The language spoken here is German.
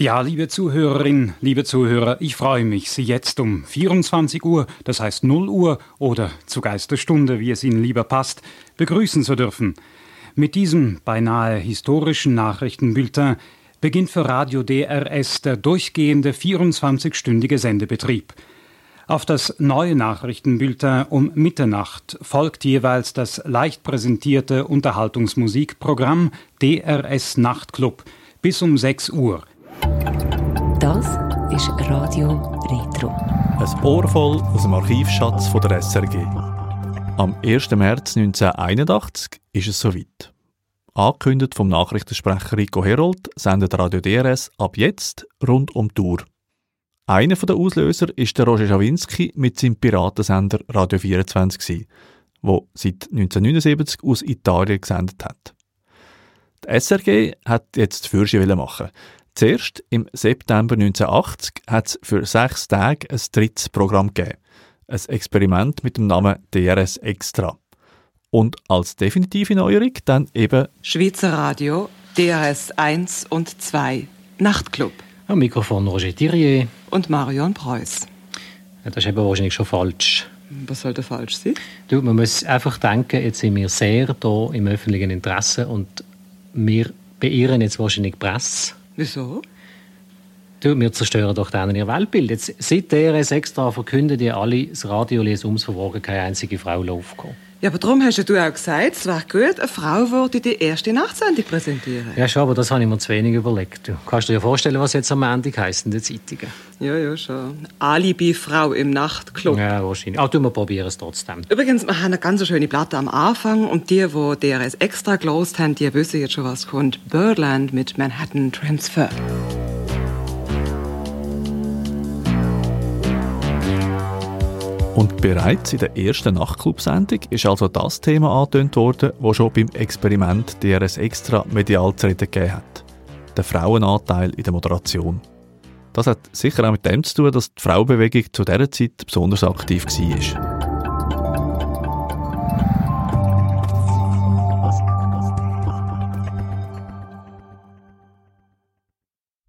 Ja, liebe Zuhörerin, liebe Zuhörer, ich freue mich, Sie jetzt um 24 Uhr, das heißt 0 Uhr oder zu Geisterstunde, wie es Ihnen lieber passt, begrüßen zu dürfen. Mit diesem beinahe historischen Nachrichtenbulletin beginnt für Radio DRS der durchgehende 24-stündige Sendebetrieb. Auf das neue Nachrichtenbulletin um Mitternacht folgt jeweils das leicht präsentierte Unterhaltungsmusikprogramm DRS Nachtclub bis um 6 Uhr. Das ist Radio Retro. Ein Ohr voll aus dem Archivschatz von der SRG. Am 1. März 1981 ist es soweit. Angekündigt vom Nachrichtensprecher Rico Herold sendet Radio DRS ab jetzt rund um die Uhr. Einer der Auslöser ist der Roger Schawinski mit seinem Piratensender Radio 24, wo seit 1979 aus Italien gesendet hat. Die SRG hat jetzt die Fürsche machen. Zuerst im September 1980 hat es für sechs Tage ein drittes Programm gegeben. Ein Experiment mit dem Namen DRS Extra. Und als definitive Neuerung dann eben Schweizer Radio, DRS 1 und 2, Nachtclub. Am Mikrofon Roger Thierrier. Und Marion Preuß. Ja, das ist eben wahrscheinlich schon falsch. Was sollte falsch sein? Du, man muss einfach denken, jetzt sind wir sehr hier im öffentlichen Interesse und wir beirren jetzt wahrscheinlich die Presse Wieso? Du, wir zerstören doch dann ihr Weltbild. Jetzt, seit DRS extra verkündet ihr alle, das Radio ließ ums Verwagen keine einzige Frau aufkommen. Ja, aber darum hast du auch gesagt, es wäre gut, eine Frau würde die erste Nachtsendung präsentieren. Ja, schon, aber das habe ich mir zu wenig überlegt. Du kannst dir ja vorstellen, was jetzt am Ende heisst in den Zeitungen. Ja, ja, schon. Alibi-Frau im Nachtclub. Ja, wahrscheinlich. Auch wir probieren es trotzdem. Übrigens, wir haben eine ganz schöne Platte am Anfang und die, die DRS extra gelost haben, die wissen jetzt schon, was kommt. Birdland mit Manhattan Transfer. Und bereits in der ersten Nachtclub-Sendung ist also das Thema angetönt worden, das schon beim Experiment DRS Extra medial zu reden gegeben hat. Der Frauenanteil in der Moderation. Das hat sicher auch mit dem zu tun, dass die Frauenbewegung zu dieser Zeit besonders aktiv war.